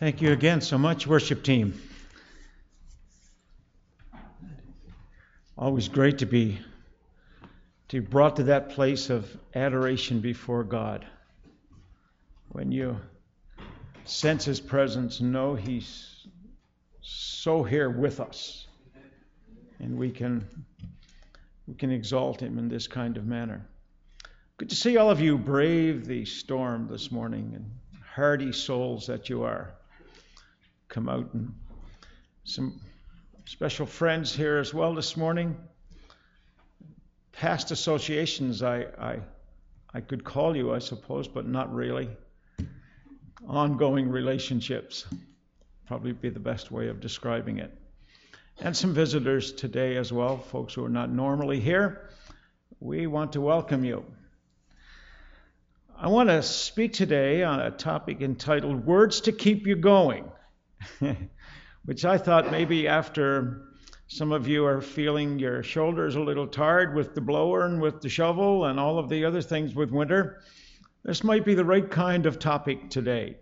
Thank you again so much, worship team. Always great to be to be brought to that place of adoration before God. When you sense His presence, know He's so here with us, and we can we can exalt Him in this kind of manner. Good to see all of you brave the storm this morning and hardy souls that you are come out and some special friends here as well this morning. Past associations, I, I, I could call you, I suppose, but not really. Ongoing relationships, probably be the best way of describing it. And some visitors today as well, folks who are not normally here. We want to welcome you. I want to speak today on a topic entitled Words to Keep You Going. which I thought maybe after some of you are feeling your shoulders a little tired with the blower and with the shovel and all of the other things with winter, this might be the right kind of topic today.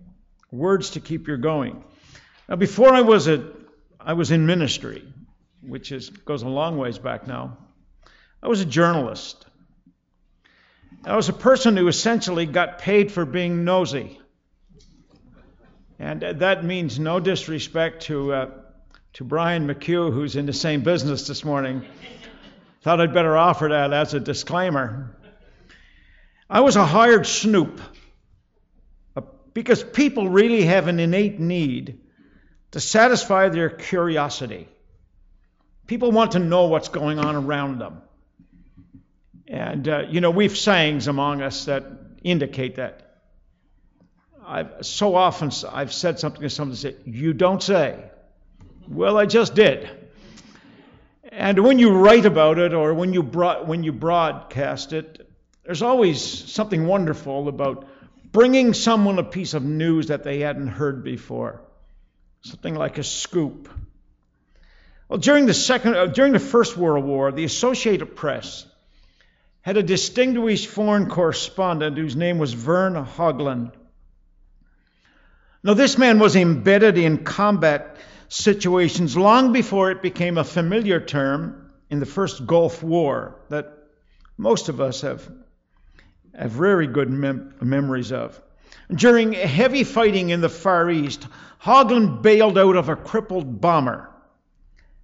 Words to keep you going. Now, before I was a, I was in ministry, which is goes a long ways back now. I was a journalist. I was a person who essentially got paid for being nosy. And that means no disrespect to, uh, to Brian McHugh, who's in the same business this morning. Thought I'd better offer that as a disclaimer. I was a hired snoop uh, because people really have an innate need to satisfy their curiosity. People want to know what's going on around them. And, uh, you know, we've sayings among us that indicate that. I've, so often I've said something to someone said, You don't say. Well, I just did. And when you write about it or when you, when you broadcast it, there's always something wonderful about bringing someone a piece of news that they hadn't heard before. Something like a scoop. Well, during the second, uh, during the First World War, the Associated Press had a distinguished foreign correspondent whose name was Vern Haugland. Now, this man was embedded in combat situations long before it became a familiar term in the first Gulf War that most of us have, have very good mem- memories of. During heavy fighting in the Far East, Haugland bailed out of a crippled bomber.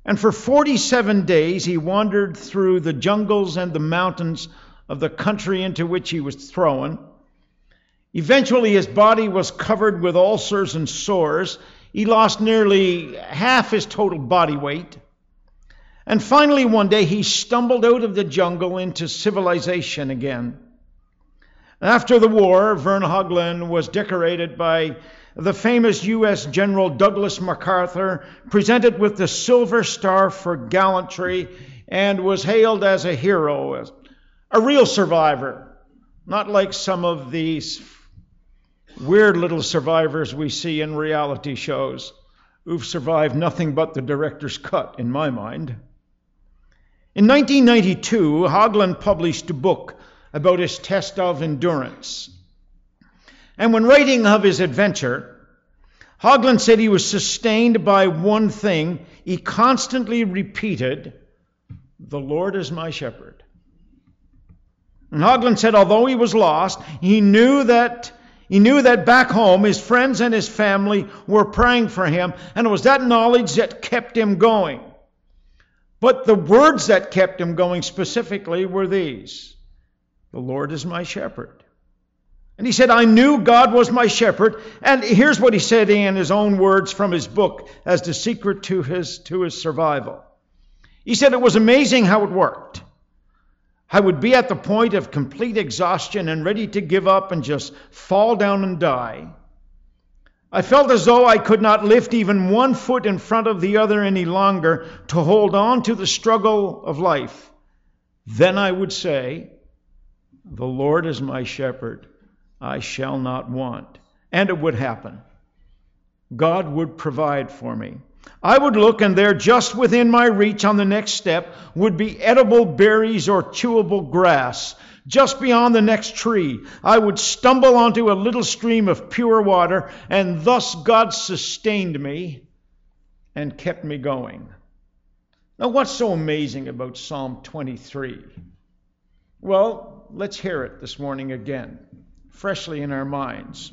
And for 47 days, he wandered through the jungles and the mountains of the country into which he was thrown Eventually, his body was covered with ulcers and sores. He lost nearly half his total body weight. And finally, one day, he stumbled out of the jungle into civilization again. After the war, Vern Haugland was decorated by the famous U.S. General Douglas MacArthur, presented with the Silver Star for gallantry, and was hailed as a hero, a real survivor, not like some of these weird little survivors we see in reality shows who've survived nothing but the director's cut, in my mind. In 1992, Haugland published a book about his test of endurance. And when writing of his adventure, Haugland said he was sustained by one thing. He constantly repeated, The Lord is my shepherd. And Haugland said, although he was lost, he knew that he knew that back home his friends and his family were praying for him, and it was that knowledge that kept him going. But the words that kept him going specifically were these The Lord is my shepherd. And he said, I knew God was my shepherd. And here's what he said in his own words from his book as the secret to his, to his survival. He said it was amazing how it worked. I would be at the point of complete exhaustion and ready to give up and just fall down and die. I felt as though I could not lift even one foot in front of the other any longer to hold on to the struggle of life. Then I would say, The Lord is my shepherd, I shall not want. And it would happen. God would provide for me. I would look, and there, just within my reach on the next step, would be edible berries or chewable grass Just beyond the next tree, I would stumble onto a little stream of pure water, and thus God sustained me and kept me going. Now, what's so amazing about Psalm 23? Well, let's hear it this morning again, freshly in our minds.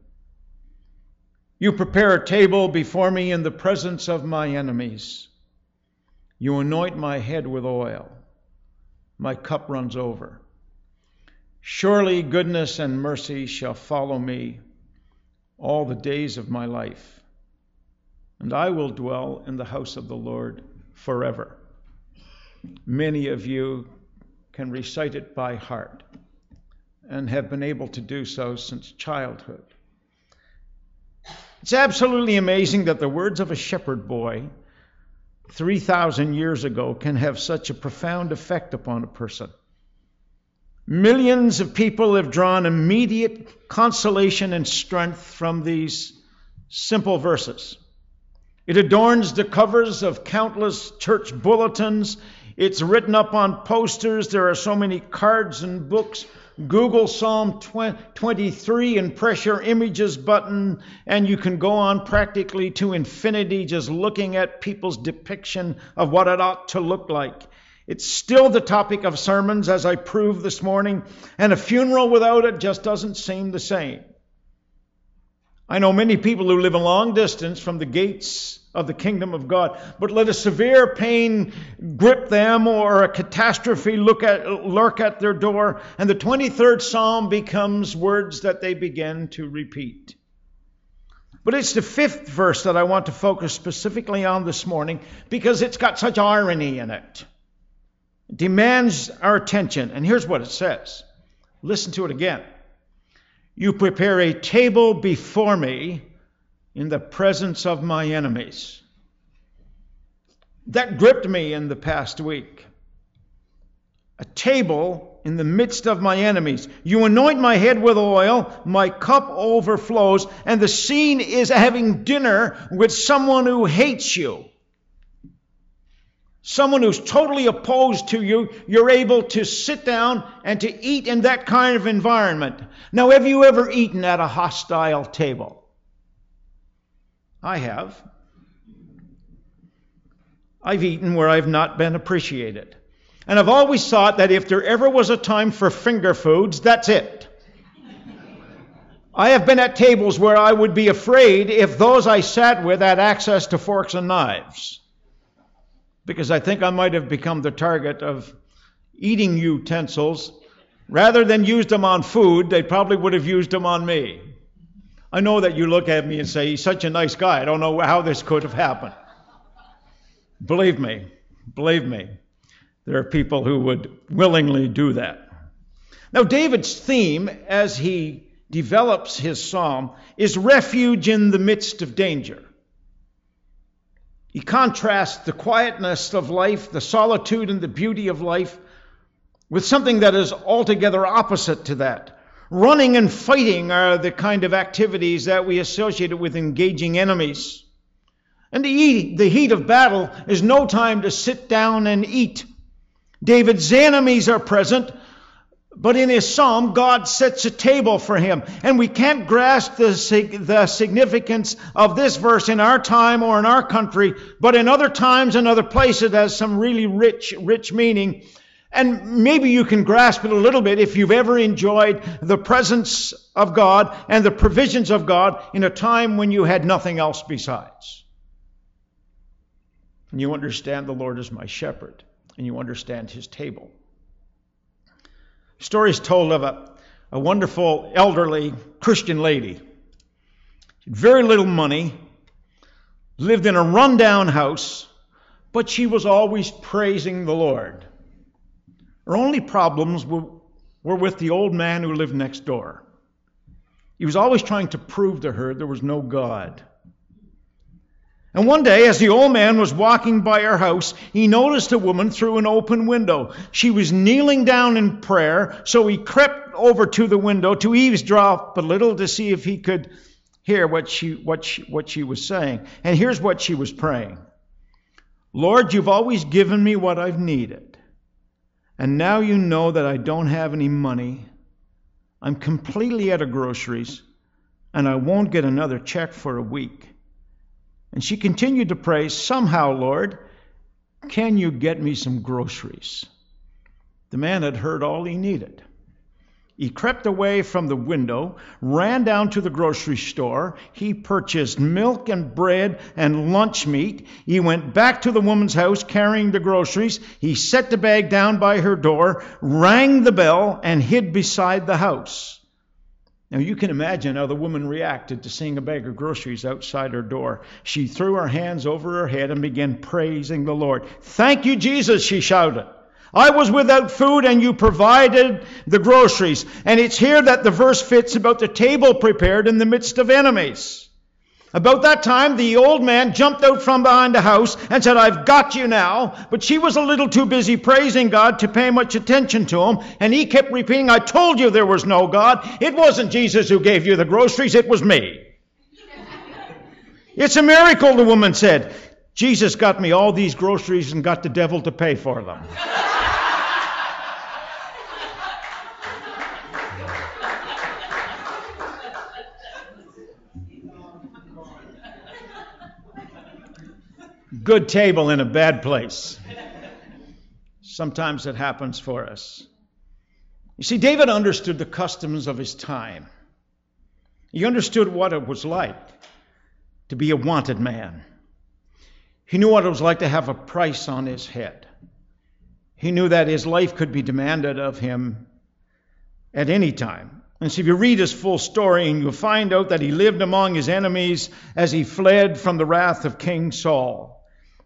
You prepare a table before me in the presence of my enemies. You anoint my head with oil. My cup runs over. Surely goodness and mercy shall follow me all the days of my life, and I will dwell in the house of the Lord forever. Many of you can recite it by heart and have been able to do so since childhood. It's absolutely amazing that the words of a shepherd boy 3,000 years ago can have such a profound effect upon a person. Millions of people have drawn immediate consolation and strength from these simple verses. It adorns the covers of countless church bulletins. It's written up on posters. There are so many cards and books Google Psalm 23 and press your images button, and you can go on practically to infinity just looking at people's depiction of what it ought to look like. It's still the topic of sermons, as I proved this morning, and a funeral without it just doesn't seem the same. I know many people who live a long distance from the gates of the kingdom of God. But let a severe pain grip them or a catastrophe look at, lurk at their door, and the 23rd Psalm becomes words that they begin to repeat. But it's the fifth verse that I want to focus specifically on this morning because it's got such irony in it. It demands our attention. And here's what it says listen to it again. You prepare a table before me in the presence of my enemies. That gripped me in the past week. A table in the midst of my enemies. You anoint my head with oil, my cup overflows, and the scene is having dinner with someone who hates you. Someone who's totally opposed to you, you're able to sit down and to eat in that kind of environment. Now, have you ever eaten at a hostile table? I have. I've eaten where I've not been appreciated. And I've always thought that if there ever was a time for finger foods, that's it. I have been at tables where I would be afraid if those I sat with had access to forks and knives. Because I think I might have become the target of eating utensils. Rather than use them on food, they probably would have used them on me. I know that you look at me and say, He's such a nice guy. I don't know how this could have happened. Believe me, believe me, there are people who would willingly do that. Now, David's theme, as he develops his psalm, is refuge in the midst of danger. He contrasts the quietness of life, the solitude and the beauty of life, with something that is altogether opposite to that Running and fighting are the kind of activities that we associate with engaging enemies. And the heat of battle is no time to sit down and eat. David's enemies are present, but in his psalm, God sets a table for him. And we can't grasp the, the significance of this verse in our time or in our country, but in other times and other places, it has some really rich, rich meaning. And maybe you can grasp it a little bit if you've ever enjoyed the presence of God and the provisions of God in a time when you had nothing else besides. And you understand the Lord is my shepherd, and you understand his table. Stories told of a, a wonderful elderly Christian lady. She had very little money, lived in a rundown house, but she was always praising the Lord. Her only problems were, were with the old man who lived next door. He was always trying to prove to her there was no God. And one day, as the old man was walking by her house, he noticed a woman through an open window. She was kneeling down in prayer, so he crept over to the window to eavesdrop a little to see if he could hear what she, what she, what she was saying. And here's what she was praying Lord, you've always given me what I've needed. And now you know that I don't have any money. I'm completely out of groceries, and I won't get another check for a week. And she continued to pray, Somehow, Lord, can you get me some groceries? The man had heard all he needed. He crept away from the window, ran down to the grocery store. He purchased milk and bread and lunch meat. He went back to the woman's house carrying the groceries. He set the bag down by her door, rang the bell, and hid beside the house. Now you can imagine how the woman reacted to seeing a bag of groceries outside her door. She threw her hands over her head and began praising the Lord. Thank you, Jesus, she shouted. I was without food and you provided the groceries. And it's here that the verse fits about the table prepared in the midst of enemies. About that time, the old man jumped out from behind the house and said, I've got you now. But she was a little too busy praising God to pay much attention to him. And he kept repeating, I told you there was no God. It wasn't Jesus who gave you the groceries, it was me. it's a miracle, the woman said. Jesus got me all these groceries and got the devil to pay for them. good table in a bad place. Sometimes it happens for us. You see, David understood the customs of his time. He understood what it was like to be a wanted man. He knew what it was like to have a price on his head. He knew that his life could be demanded of him at any time. And so if you read his full story, and you'll find out that he lived among his enemies as he fled from the wrath of King Saul.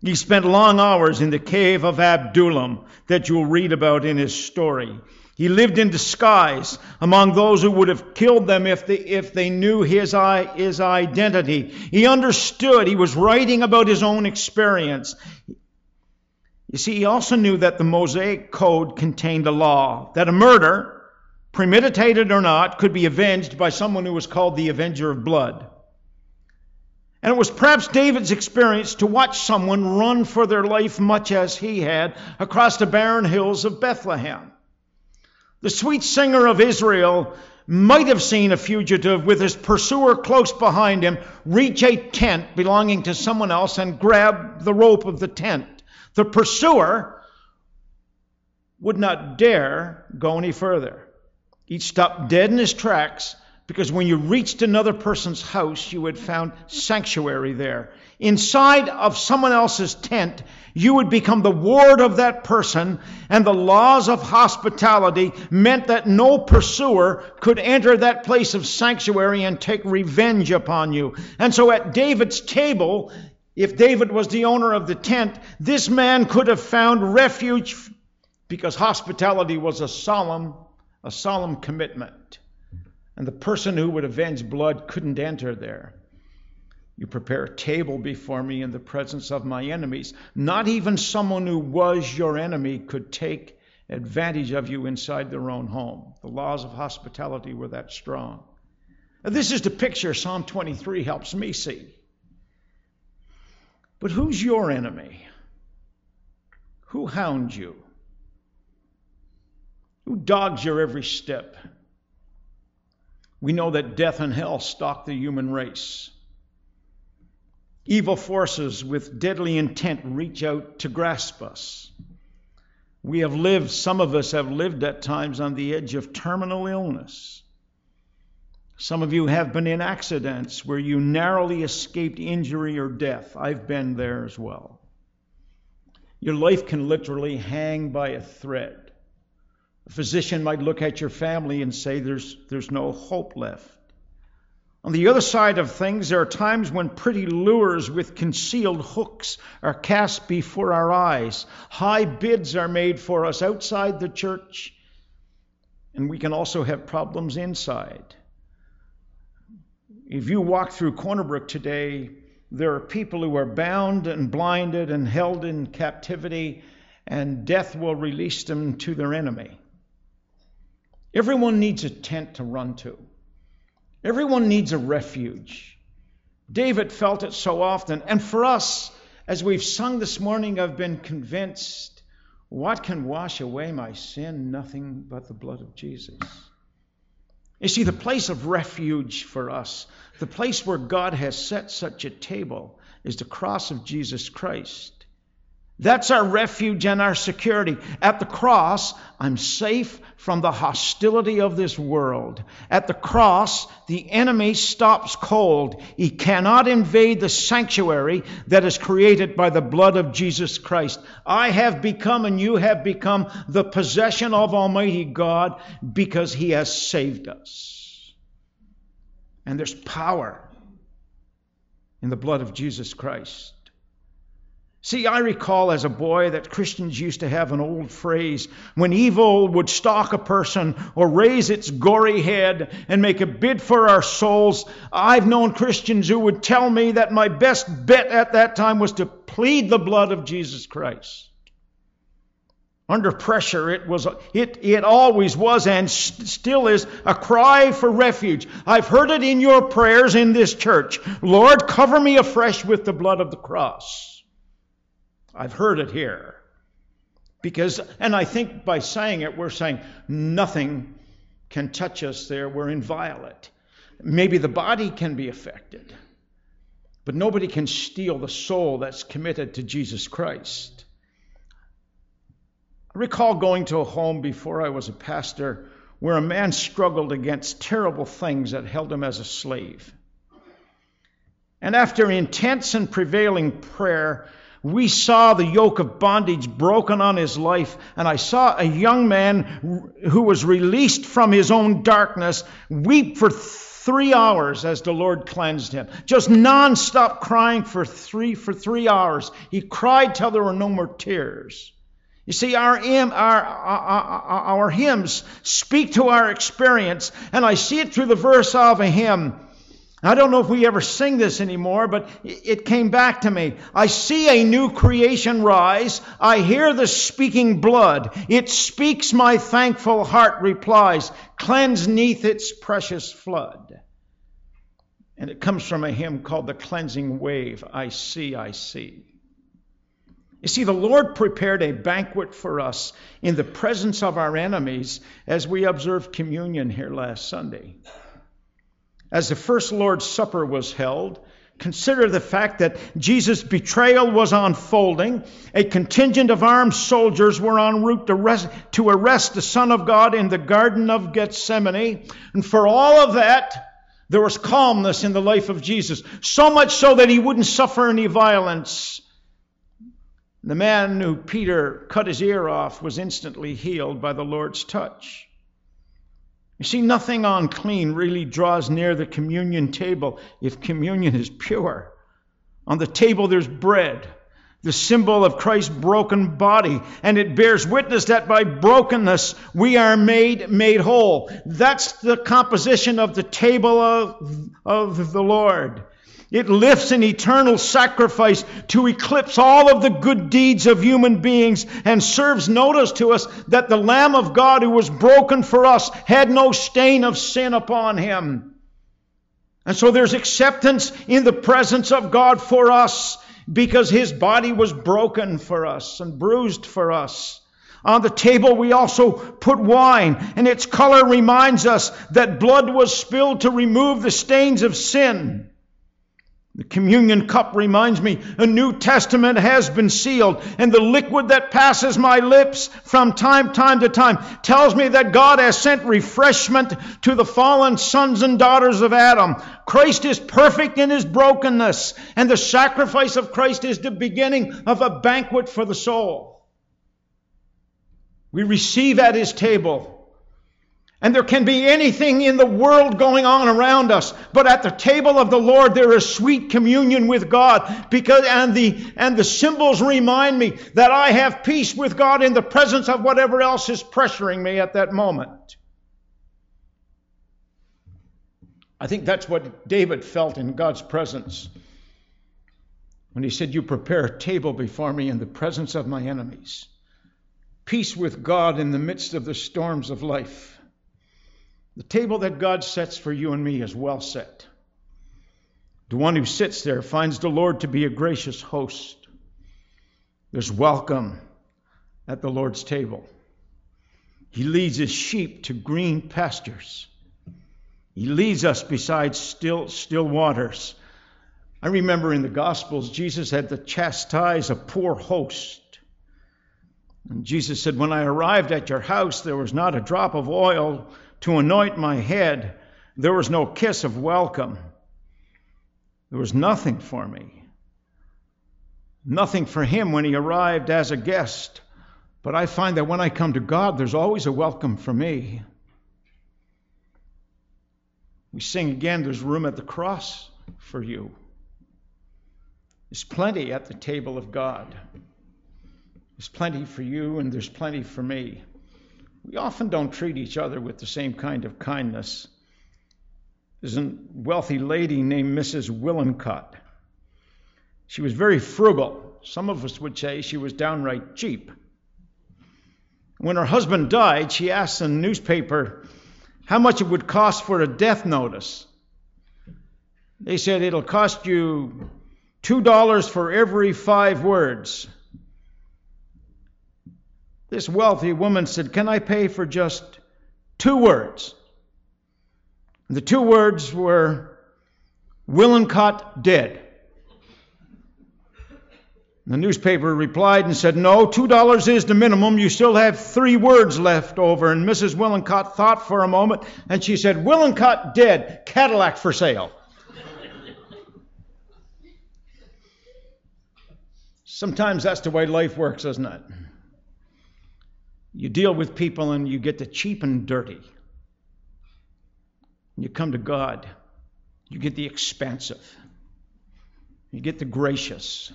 He spent long hours in the cave of Adullam that you'll read about in his story. He lived in disguise among those who would have killed them if they, if they knew his, his identity. He understood. He was writing about his own experience. You see, he also knew that the Mosaic Code contained a law that a murder, premeditated or not, could be avenged by someone who was called the Avenger of Blood. And it was perhaps David's experience to watch someone run for their life much as he had across the barren hills of Bethlehem. The sweet singer of Israel might have seen a fugitive with his pursuer close behind him reach a tent belonging to someone else and grab the rope of the tent. The pursuer would not dare go any further. He stopped dead in his tracks because when you reached another person's house, you had found sanctuary there. Inside of someone else's tent, you would become the ward of that person, and the laws of hospitality meant that no pursuer could enter that place of sanctuary and take revenge upon you. And so at David's table, if David was the owner of the tent, this man could have found refuge because hospitality was a solemn, a solemn commitment and the person who would avenge blood couldn't enter there. You prepare a table before me in the presence of my enemies. Not even someone who was your enemy could take advantage of you inside their own home. The laws of hospitality were that strong. Now, this is the picture Psalm 23 helps me see. But who's your enemy? Who hounds you? Who dogs your every step? We know that death and hell stalk the human race. Evil forces with deadly intent reach out to grasp us. We have lived, some of us have lived at times on the edge of terminal illness. Some of you have been in accidents where you narrowly escaped injury or death. I've been there as well. Your life can literally hang by a thread. A physician might look at your family and say there's, there's no hope left. On the other side of things, there are times when pretty lures with concealed hooks are cast before our eyes. High bids are made for us outside the church, And we can also have problems inside. If you walk through Corner Brook today, there are people who are bound and blinded and held in captivity, and death will release them to their enemy. Everyone needs a tent to run to. Everyone needs a refuge. David felt it so often. And for us, as we've sung this morning, I've been convinced what can wash away my sin? Nothing but the blood of Jesus. You see, the place of refuge for us, the place where God has set such a table, is the cross of Jesus Christ. That's our refuge and our security. At the cross, I'm safe from the hostility of this world. At the cross, the enemy stops cold. He cannot invade the sanctuary that is created by the blood of Jesus Christ. I have become and you have become the possession of Almighty God because He has saved us. And there's power in the blood of Jesus Christ. See, I recall as a boy that Christians used to have an old phrase when evil would stalk a person or raise its gory head and make a bid for our souls. I've known Christians who would tell me that my best bet at that time was to plead the blood of Jesus Christ. Under pressure, it was it, it always was and still is a cry for refuge. I've heard it in your prayers in this church. Lord, cover me afresh with the blood of the cross. I've heard it here. Because, and I think by saying it, we're saying nothing can touch us there. We're inviolate. Maybe the body can be affected, but nobody can steal the soul that's committed to Jesus Christ. I recall going to a home before I was a pastor where a man struggled against terrible things that held him as a slave. And after intense and prevailing prayer, we saw the yoke of bondage broken on his life, and I saw a young man who was released from his own darkness weep for three hours as the Lord cleansed him. Just nonstop crying for three for three hours. He cried till there were no more tears. You see, our, our, our, our, hymns speak to our experience, and I see it through the verse of a hymn. I don't know if we ever sing this anymore, but it came back to me. I see a new creation rise. I hear the speaking blood. It speaks, my thankful heart replies, cleanse neath its precious flood. And it comes from a hymn called The Cleansing Wave. I see, I see. You see, the Lord prepared a banquet for us in the presence of our enemies as we observed communion here last Sunday as the first Lord's Supper was held, consider the fact that Jesus' betrayal was unfolding. A contingent of armed soldiers were en route to arrest, to arrest the Son of God in the Garden of Gethsemane. And for all of that, there was calmness in the life of Jesus, so much so that he wouldn't suffer any violence. The man who Peter cut his ear off was instantly healed by the Lord's touch. You see, nothing unclean really draws near the communion table if communion is pure. On the table, there's bread, the symbol of Christ's broken body, and it bears witness that by brokenness we are made made whole. That's the composition of the table of, of the Lord. It lifts an eternal sacrifice to eclipse all of the good deeds of human beings and serves notice to us that the Lamb of God who was broken for us had no stain of sin upon him. And so there's acceptance in the presence of God for us because his body was broken for us and bruised for us. On the table, we also put wine, and its color reminds us that blood was spilled to remove the stains of sin. The communion cup reminds me a New Testament has been sealed, and the liquid that passes my lips from time, time to time tells me that God has sent refreshment to the fallen sons and daughters of Adam. Christ is perfect in his brokenness, and the sacrifice of Christ is the beginning of a banquet for the soul. We receive at his table and there can be anything in the world going on around us, but at the table of the Lord there is sweet communion with God because and the and the symbols remind me that I have peace with God in the presence of whatever else is pressuring me at that moment. I think that's what David felt in God's presence when he said, You prepare a table before me in the presence of my enemies. Peace with God in the midst of the storms of life. The table that God sets for you and me is well set. The one who sits there finds the Lord to be a gracious host. There's welcome at the Lord's table. He leads his sheep to green pastures. He leads us beside still, still waters. I remember in the Gospels, Jesus had to chastise a poor host. And Jesus said, When I arrived at your house, there was not a drop of oil to anoint my head, there was no kiss of welcome. There was nothing for me. Nothing for him when he arrived as a guest. But I find that when I come to God, there's always a welcome for me. We sing again, there's room at the cross for you. There's plenty at the table of God. There's plenty for you, and there's plenty for me. We often don't treat each other with the same kind of kindness. There's a wealthy lady named Mrs. Willincott. She was very frugal. Some of us would say she was downright cheap. When her husband died, she asked the newspaper how much it would cost for a death notice. They said it'll cost you $2 for every five words. This wealthy woman said, Can I pay for just two words? And the two words were Willincott dead. The newspaper replied and said, No, $2 is the minimum. You still have three words left over. And Mrs. Willencott thought for a moment and she said, Willincott dead, Cadillac for sale. Sometimes that's the way life works, isn't it? You deal with people and you get the cheap and dirty. You come to God, you get the expansive, you get the gracious.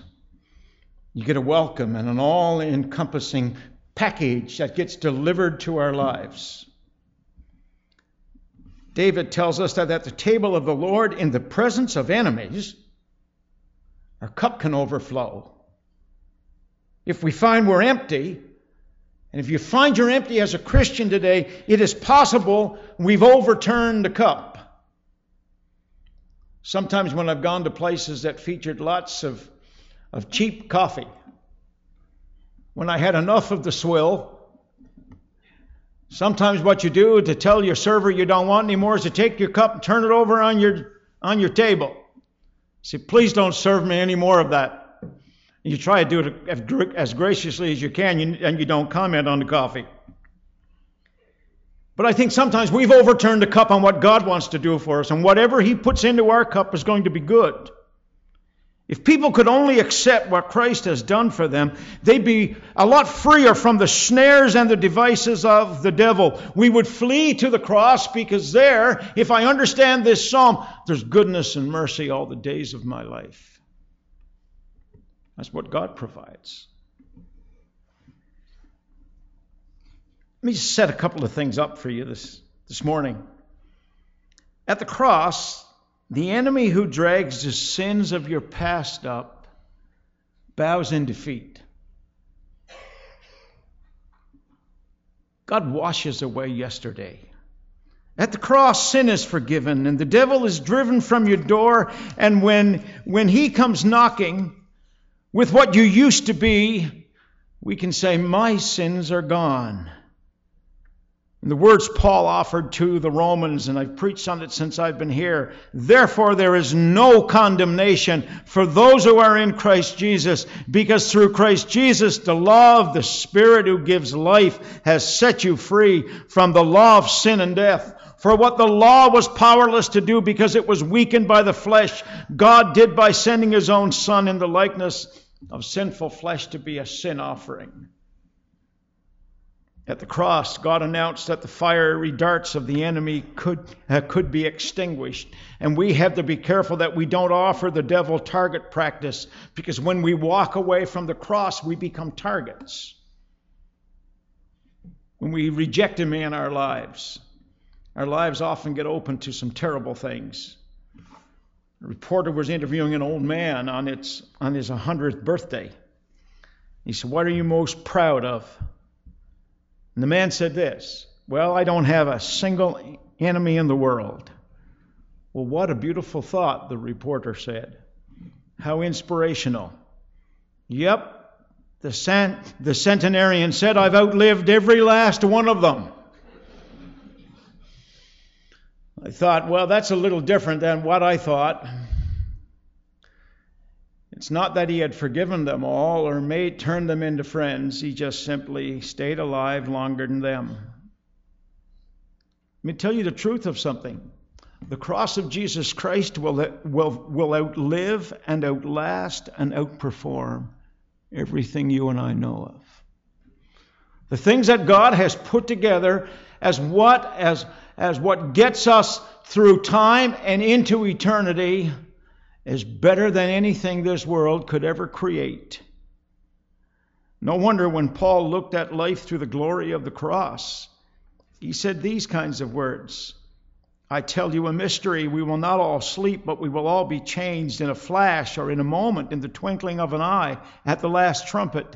You get a welcome and an all encompassing package that gets delivered to our lives. David tells us that at the table of the Lord, in the presence of enemies, our cup can overflow. If we find we're empty, and if you find you're empty as a Christian today, it is possible we've overturned the cup. Sometimes when I've gone to places that featured lots of of cheap coffee. When I had enough of the swill, sometimes what you do to tell your server you don't want anymore is to take your cup and turn it over on your on your table. Say, please don't serve me any more of that. You try to do it as graciously as you can, and you don't comment on the coffee. But I think sometimes we've overturned the cup on what God wants to do for us, and whatever He puts into our cup is going to be good. If people could only accept what Christ has done for them, they'd be a lot freer from the snares and the devices of the devil. We would flee to the cross because there, if I understand this psalm, there's goodness and mercy all the days of my life. That's what God provides. Let me set a couple of things up for you this, this morning. At the cross, the enemy who drags the sins of your past up bows in defeat. God washes away yesterday. At the cross, sin is forgiven, and the devil is driven from your door. And when, when he comes knocking with what you used to be, we can say, My sins are gone. And the words Paul offered to the Romans, and I've preached on it since I've been here. Therefore, there is no condemnation for those who are in Christ Jesus, because through Christ Jesus, the law of the Spirit who gives life has set you free from the law of sin and death. For what the law was powerless to do because it was weakened by the flesh, God did by sending his own Son in the likeness of sinful flesh to be a sin offering. At the cross, God announced that the fiery darts of the enemy could, uh, could be extinguished. And we have to be careful that we don't offer the devil target practice because when we walk away from the cross, we become targets. When we reject him in our lives. Our lives often get open to some terrible things. A reporter was interviewing an old man on, its, on his 100th birthday. He said, What are you most proud of? And the man said this Well, I don't have a single enemy in the world. Well, what a beautiful thought, the reporter said. How inspirational. Yep, the, cent- the centenarian said, I've outlived every last one of them. I thought, well, that's a little different than what I thought. It's not that he had forgiven them all or made turned them into friends. He just simply stayed alive longer than them. Let me tell you the truth of something. The cross of Jesus Christ will, will, will outlive and outlast and outperform everything you and I know of. The things that God has put together as what as as what gets us through time and into eternity is better than anything this world could ever create. No wonder when Paul looked at life through the glory of the cross, he said these kinds of words I tell you a mystery. We will not all sleep, but we will all be changed in a flash or in a moment, in the twinkling of an eye, at the last trumpet.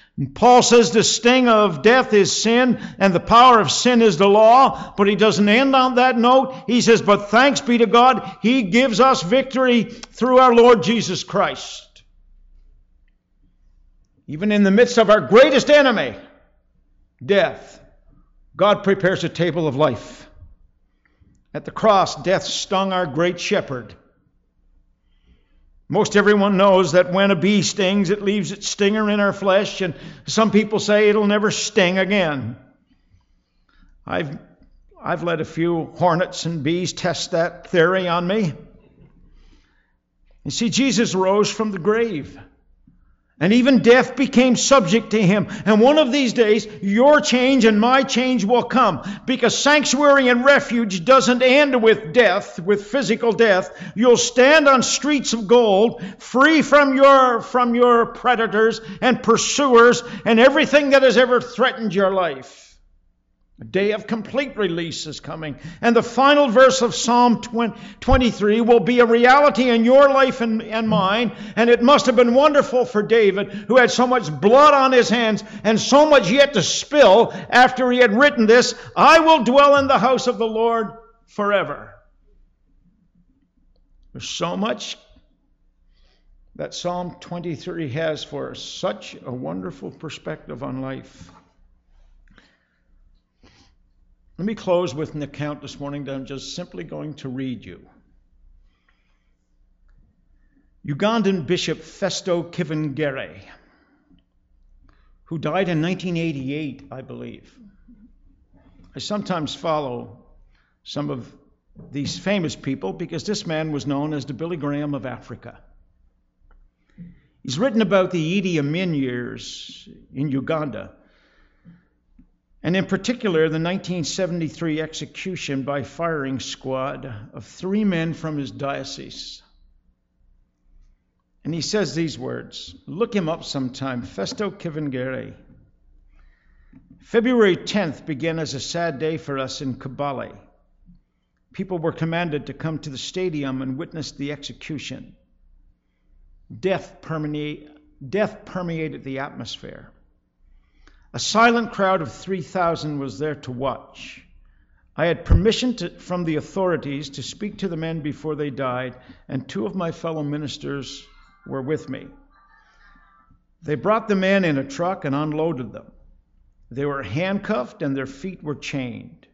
Paul says the sting of death is sin and the power of sin is the law, but he doesn't end on that note. He says, But thanks be to God, he gives us victory through our Lord Jesus Christ. Even in the midst of our greatest enemy, death, God prepares a table of life. At the cross, death stung our great shepherd. Most everyone knows that when a bee stings, it leaves its stinger in our flesh, and some people say it'll never sting again. I've, I've let a few hornets and bees test that theory on me. You see, Jesus rose from the grave. And even death became subject to him. And one of these days, your change and my change will come. Because sanctuary and refuge doesn't end with death, with physical death. You'll stand on streets of gold, free from your, from your predators and pursuers and everything that has ever threatened your life. A day of complete release is coming. And the final verse of Psalm 23 will be a reality in your life and, and, mine. And it must have been wonderful for David, who had so much blood on his hands and so much yet to spill after he had written this I will dwell in the house of the Lord forever. There's so much that Psalm 23 has for us, such a wonderful perspective on life. Let me close with an account this morning that I'm just simply going to read you. Ugandan Bishop Festo Kivengere, who died in 1988, I believe. I sometimes follow some of these famous people because this man was known as the Billy Graham of Africa. He's written about the Idi Amin years in Uganda and in particular the 1973 execution by firing squad of three men from his diocese. And he says these words look him up sometime Festo Kivengere. February 10th began as a sad day for us in Kabale. People were commanded to come to the stadium and witness the execution. Death, death permeated the atmosphere. A silent crowd of 3,000 was there to watch. I had permission to, from the authorities to speak to the men before they died, and two of my fellow ministers were with me. They brought the men in a truck and unloaded them. They were handcuffed and their feet were chained.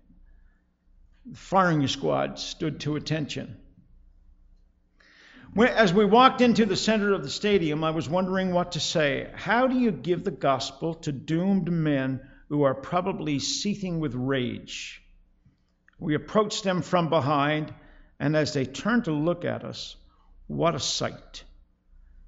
The firing squad stood to attention. As we walked into the center of the stadium, I was wondering what to say. How do you give the gospel to doomed men who are probably seething with rage? We approached them from behind, And as they turned to look at us, what a sight!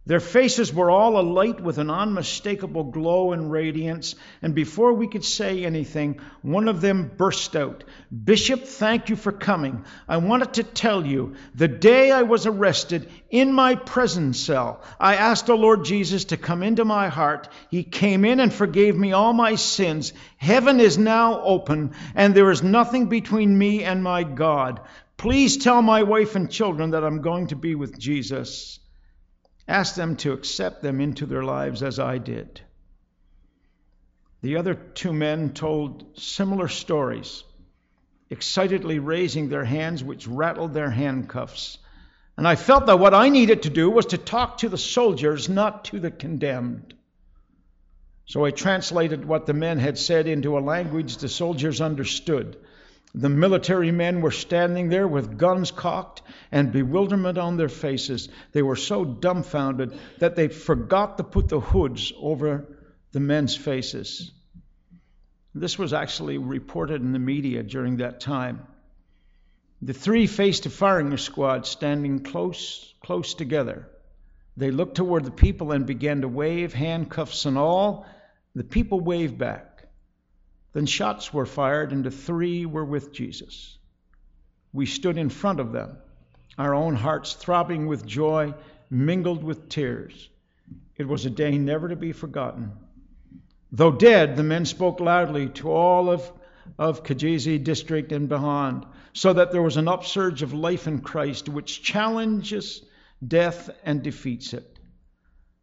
Their faces were all alight with an unmistakable glow and radiance, and before we could say anything, one of them burst out Bishop, thank you for coming. I wanted to tell you the day I was arrested in my prison cell, I asked the Lord Jesus to come into my heart. He came in and forgave me all my sins. Heaven is now open, and there is nothing between me and my God. Please tell my wife and children that I'm going to be with Jesus. Ask them to accept them into their lives as I did. The other two men told similar stories, excitedly raising their hands, which rattled their handcuffs. And I felt that what I needed to do was to talk to the soldiers, not to the condemned. So I translated what the men had said into a language the soldiers understood. The military men were standing there with guns cocked and bewilderment on their faces. They were so dumbfounded that they forgot to put the hoods over the men's faces. This was actually reported in the media during that time. The three faced a firing squad standing close, close together. They looked toward the people and began to wave, handcuffs and all. The people waved back. Then shots were fired, and the three were with Jesus. We stood in front of them, our own hearts throbbing with joy, mingled with tears. It was a day never to be forgotten. Though dead, the men spoke loudly to all of, of Kigezi district and beyond, so that there was an upsurge of life in Christ which challenges death and defeats it.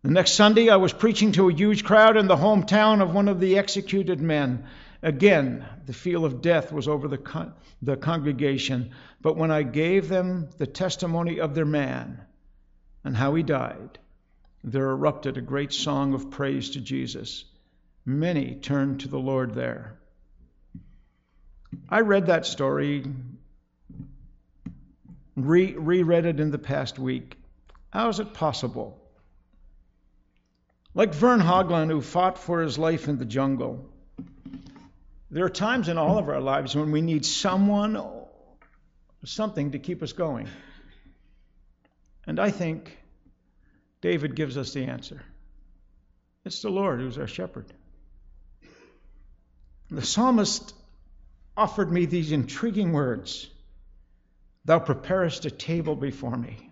The next Sunday, I was preaching to a huge crowd in the hometown of one of the executed men. Again, the feel of death was over the, con- the congregation, but when I gave them the testimony of their man and how he died, there erupted a great song of praise to Jesus. Many turned to the Lord there. I read that story, re- reread it in the past week. How is it possible? Like Vern Haugland, who fought for his life in the jungle, there are times in all of our lives when we need someone, or something to keep us going. And I think David gives us the answer it's the Lord who's our shepherd. The psalmist offered me these intriguing words Thou preparest a table before me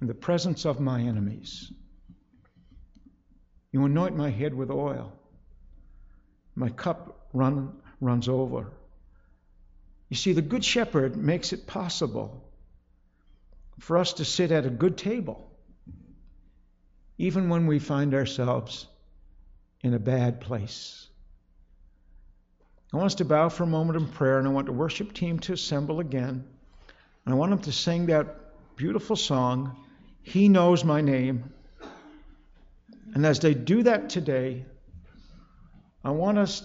in the presence of my enemies. You anoint my head with oil my cup run, runs over. You see, the Good Shepherd makes it possible for us to sit at a good table, even when we find ourselves in a bad place. I want us to bow for a moment in prayer, and I want the worship team to assemble again. And I want them to sing that beautiful song, He Knows My Name. And as they do that today, I want us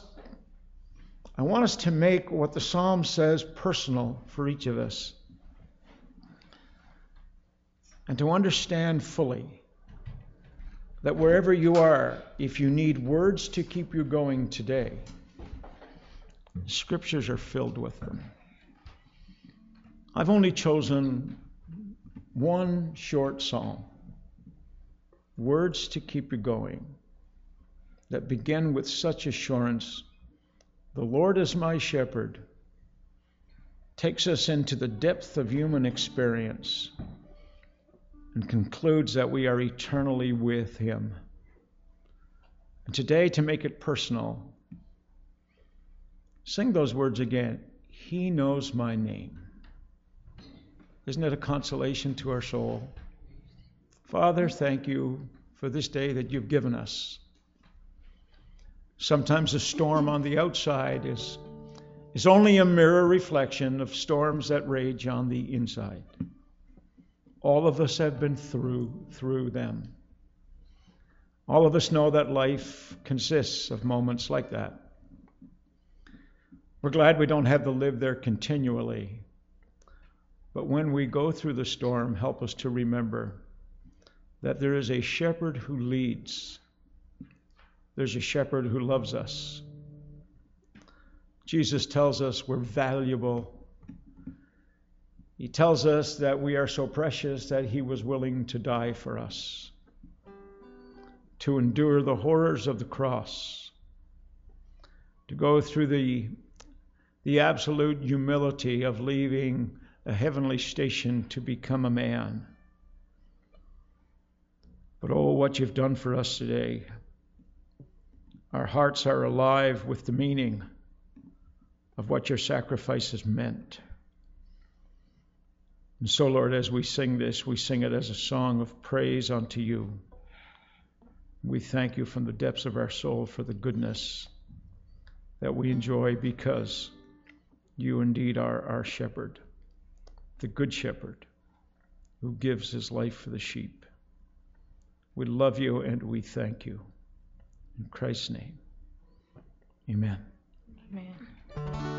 I want us to make what the psalm says personal for each of us. And to understand fully that wherever you are, if you need words to keep you going today, scriptures are filled with them. I've only chosen one short psalm, words to keep you going that begin with such assurance The Lord is my shepherd, takes us into the depth of human experience and concludes that we are eternally with Him. And today, to make it personal, sing those words again. He knows my name. Isn't it a consolation to our soul? Father, thank you for this day that you've given us. Sometimes a storm on the outside is, is only a mirror reflection of storms that rage on the inside. All of us have been through through them. All of us know that life consists of moments like that. We're glad we don't have to live there continually. But when we go through the storm, help us to remember that there is a shepherd who leads there's a shepherd who loves us. Jesus tells us we're valuable. He tells us that we are so precious that he was willing to die for us, to endure the horrors of the cross, to go through the, the absolute humility of leaving a heavenly station to become a man. But oh, what you've done for us today. Our hearts are alive with the meaning of what your sacrifice has meant. And so, Lord, as we sing this, we sing it as a song of praise unto you. We thank you from the depths of our soul for the goodness that we enjoy because you indeed are our shepherd, the good shepherd who gives his life for the sheep. We love you and we thank you. In Christ's name, amen. Amen.